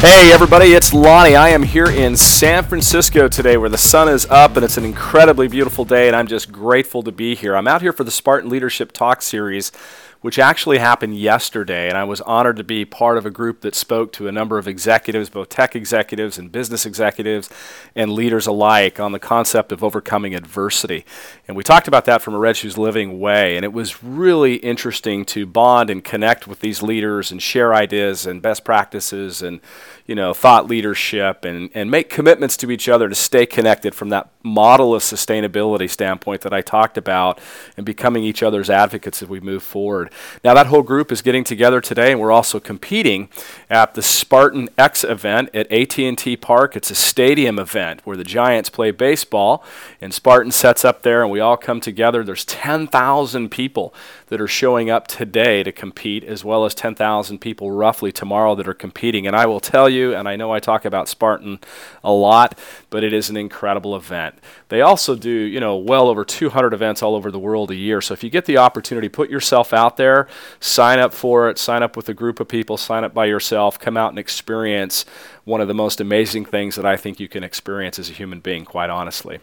Hey, everybody, it's Lonnie. I am here in San Francisco today where the sun is up and it's an incredibly beautiful day, and I'm just grateful to be here. I'm out here for the Spartan Leadership Talk series which actually happened yesterday. And I was honored to be part of a group that spoke to a number of executives, both tech executives and business executives and leaders alike, on the concept of overcoming adversity. And we talked about that from a Red Shoes Living way. And it was really interesting to bond and connect with these leaders and share ideas and best practices and you know, thought leadership and, and make commitments to each other to stay connected from that model of sustainability standpoint that I talked about and becoming each other's advocates as we move forward. Now, that whole group is getting together today, and we're also competing at the Spartan X event at AT&T Park. It's a stadium event where the Giants play baseball, and Spartan sets up there, and we all come together. There's 10,000 people that are showing up today to compete, as well as 10,000 people roughly tomorrow that are competing. And I will tell you, and I know I talk about Spartan a lot, but it is an incredible event. They also do, you know, well over 200 events all over the world a year. So if you get the opportunity, put yourself out there, sign up for it, sign up with a group of people, sign up by yourself, come out and experience one of the most amazing things that I think you can experience as a human being, quite honestly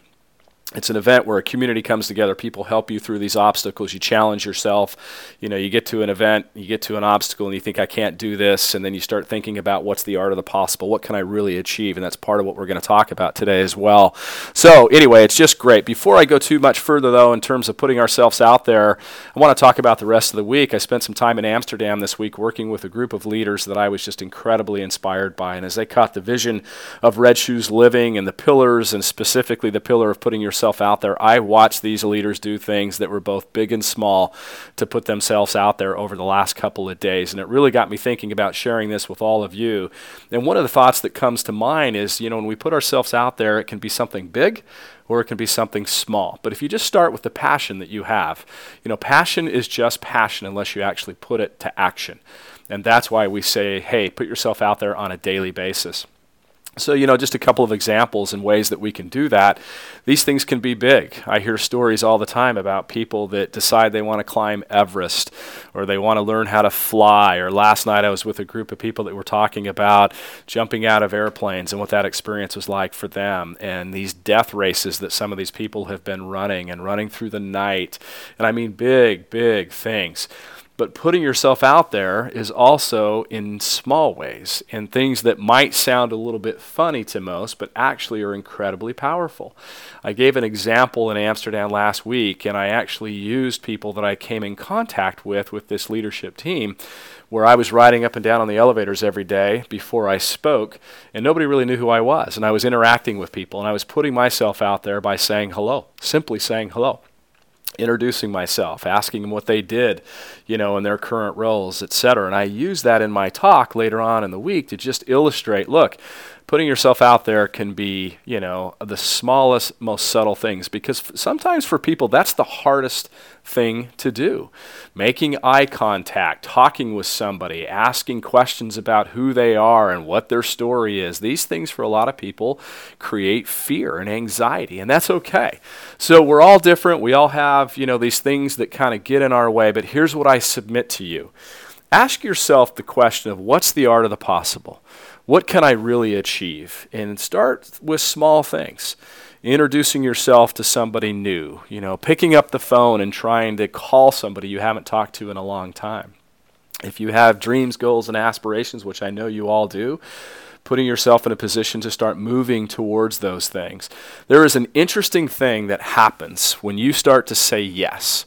it's an event where a community comes together. People help you through these obstacles. You challenge yourself. You know you get to an event you get to an obstacle and you think i can't do this and then you start thinking about what's the art of the possible. What can i really achieve? And that's part of what we're going to talk about today as well. So anyway it's just great. Before i go too much further though in terms of putting ourselves out there i want to talk about the rest of the week. I spent some time in amsterdam this week working with a group of leaders that i was just incredibly inspired by. And as they caught the vision of red shoes living and the pillars and specifically the pillar of putting your yourself out there. I watched these leaders do things that were both big and small to put themselves out there over the last couple of days. And it really got me thinking about sharing this with all of you. And one of the thoughts that comes to mind is, you know, when we put ourselves out there, it can be something big or it can be something small. But if you just start with the passion that you have, you know, passion is just passion unless you actually put it to action. And that's why we say, hey, put yourself out there on a daily basis. So, you know, just a couple of examples and ways that we can do that. These things can be big. I hear stories all the time about people that decide they want to climb Everest or they want to learn how to fly. Or last night I was with a group of people that were talking about jumping out of airplanes and what that experience was like for them and these death races that some of these people have been running and running through the night. And I mean, big, big things. But putting yourself out there is also in small ways, in things that might sound a little bit funny to most, but actually are incredibly powerful. I gave an example in Amsterdam last week, and I actually used people that I came in contact with with this leadership team, where I was riding up and down on the elevators every day before I spoke, and nobody really knew who I was. And I was interacting with people, and I was putting myself out there by saying hello, simply saying hello introducing myself, asking them what they did, you know, in their current roles, et cetera. And I use that in my talk later on in the week to just illustrate, look, putting yourself out there can be, you know, the smallest, most subtle things because f- sometimes for people that's the hardest thing to do. Making eye contact, talking with somebody, asking questions about who they are and what their story is. These things for a lot of people create fear and anxiety, and that's okay. So we're all different. We all have, you know, these things that kind of get in our way, but here's what I submit to you. Ask yourself the question of what's the art of the possible? What can I really achieve? And start with small things. Introducing yourself to somebody new, you know, picking up the phone and trying to call somebody you haven't talked to in a long time. If you have dreams, goals, and aspirations, which I know you all do, putting yourself in a position to start moving towards those things. There is an interesting thing that happens when you start to say yes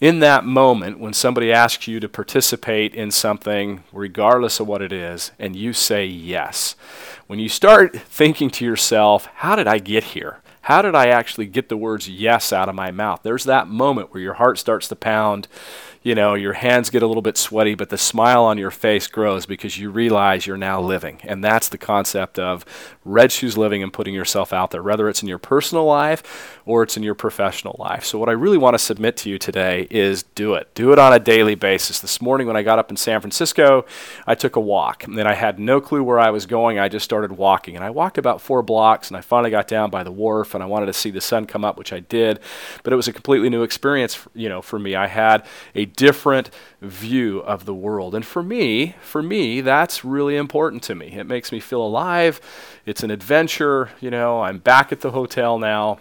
in that moment when somebody asks you to participate in something, regardless of what it is, and you say yes, when you start thinking to yourself, how did I get here? How did I actually get the words yes out of my mouth? There's that moment where your heart starts to pound you know, your hands get a little bit sweaty, but the smile on your face grows because you realize you're now living. And that's the concept of red shoes living and putting yourself out there, whether it's in your personal life or it's in your professional life. So, what I really want to submit to you today is do it. Do it on a daily basis. This morning, when I got up in San Francisco, I took a walk. And I had no clue where I was going. I just started walking. And I walked about four blocks and I finally got down by the wharf and I wanted to see the sun come up, which I did. But it was a completely new experience, you know, for me. I had a different view of the world. And for me, for me, that's really important to me. It makes me feel alive. It's an adventure, you know. I'm back at the hotel now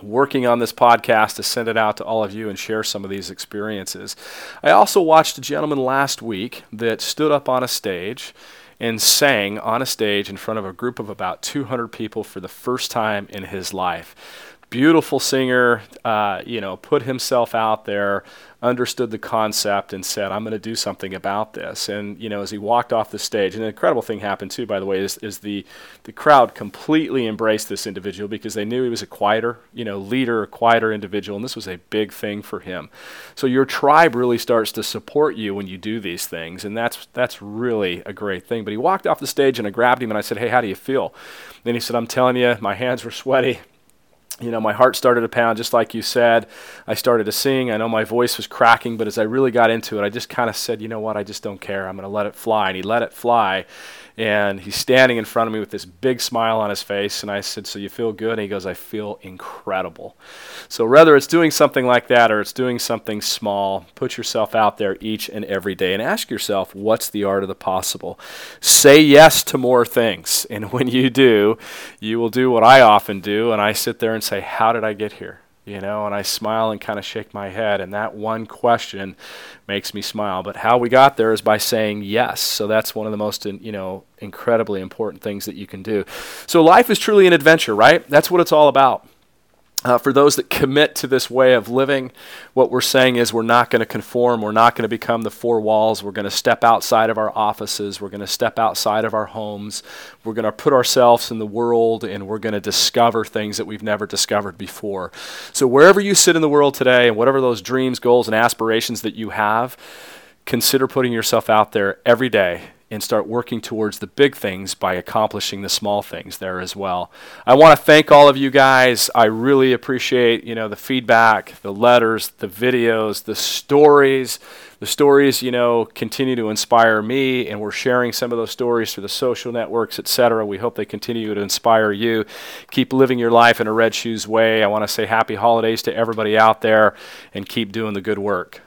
working on this podcast to send it out to all of you and share some of these experiences. I also watched a gentleman last week that stood up on a stage and sang on a stage in front of a group of about 200 people for the first time in his life beautiful singer, uh, you know, put himself out there, understood the concept, and said, "I'm going to do something about this." And you know, as he walked off the stage, and an incredible thing happened too, by the way, is, is the the crowd completely embraced this individual because they knew he was a quieter, you know, leader, a quieter individual, and this was a big thing for him. So your tribe really starts to support you when you do these things, and that's that's really a great thing. But he walked off the stage, and I grabbed him and I said, "Hey, how do you feel?" Then he said, "I'm telling you, my hands were sweaty." You know, my heart started to pound, just like you said. I started to sing. I know my voice was cracking, but as I really got into it, I just kind of said, you know what, I just don't care. I'm going to let it fly. And he let it fly and he's standing in front of me with this big smile on his face. And I said, So you feel good? And he goes, I feel incredible. So whether it's doing something like that or it's doing something small, put yourself out there each and every day and ask yourself, What's the art of the possible? Say yes to more things. And when you do, you will do what I often do. And I sit there and say, How did I get here? You know, and I smile and kind of shake my head. And that one question makes me smile. But how we got there is by saying yes. So that's one of the most, you know, incredibly important things that you can do. So life is truly an adventure, right? That's what it's all about. Uh, for those that commit to this way of living, what we're saying is we're not going to conform. We're not going to become the four walls. We're going to step outside of our offices. We're going to step outside of our homes. We're going to put ourselves in the world and we're going to discover things that we've never discovered before. So, wherever you sit in the world today and whatever those dreams, goals, and aspirations that you have, consider putting yourself out there every day and start working towards the big things by accomplishing the small things there as well. I want to thank all of you guys. I really appreciate, you know, the feedback, the letters, the videos, the stories. The stories, you know, continue to inspire me and we're sharing some of those stories through the social networks, etc. We hope they continue to inspire you. Keep living your life in a red shoes way. I want to say happy holidays to everybody out there and keep doing the good work.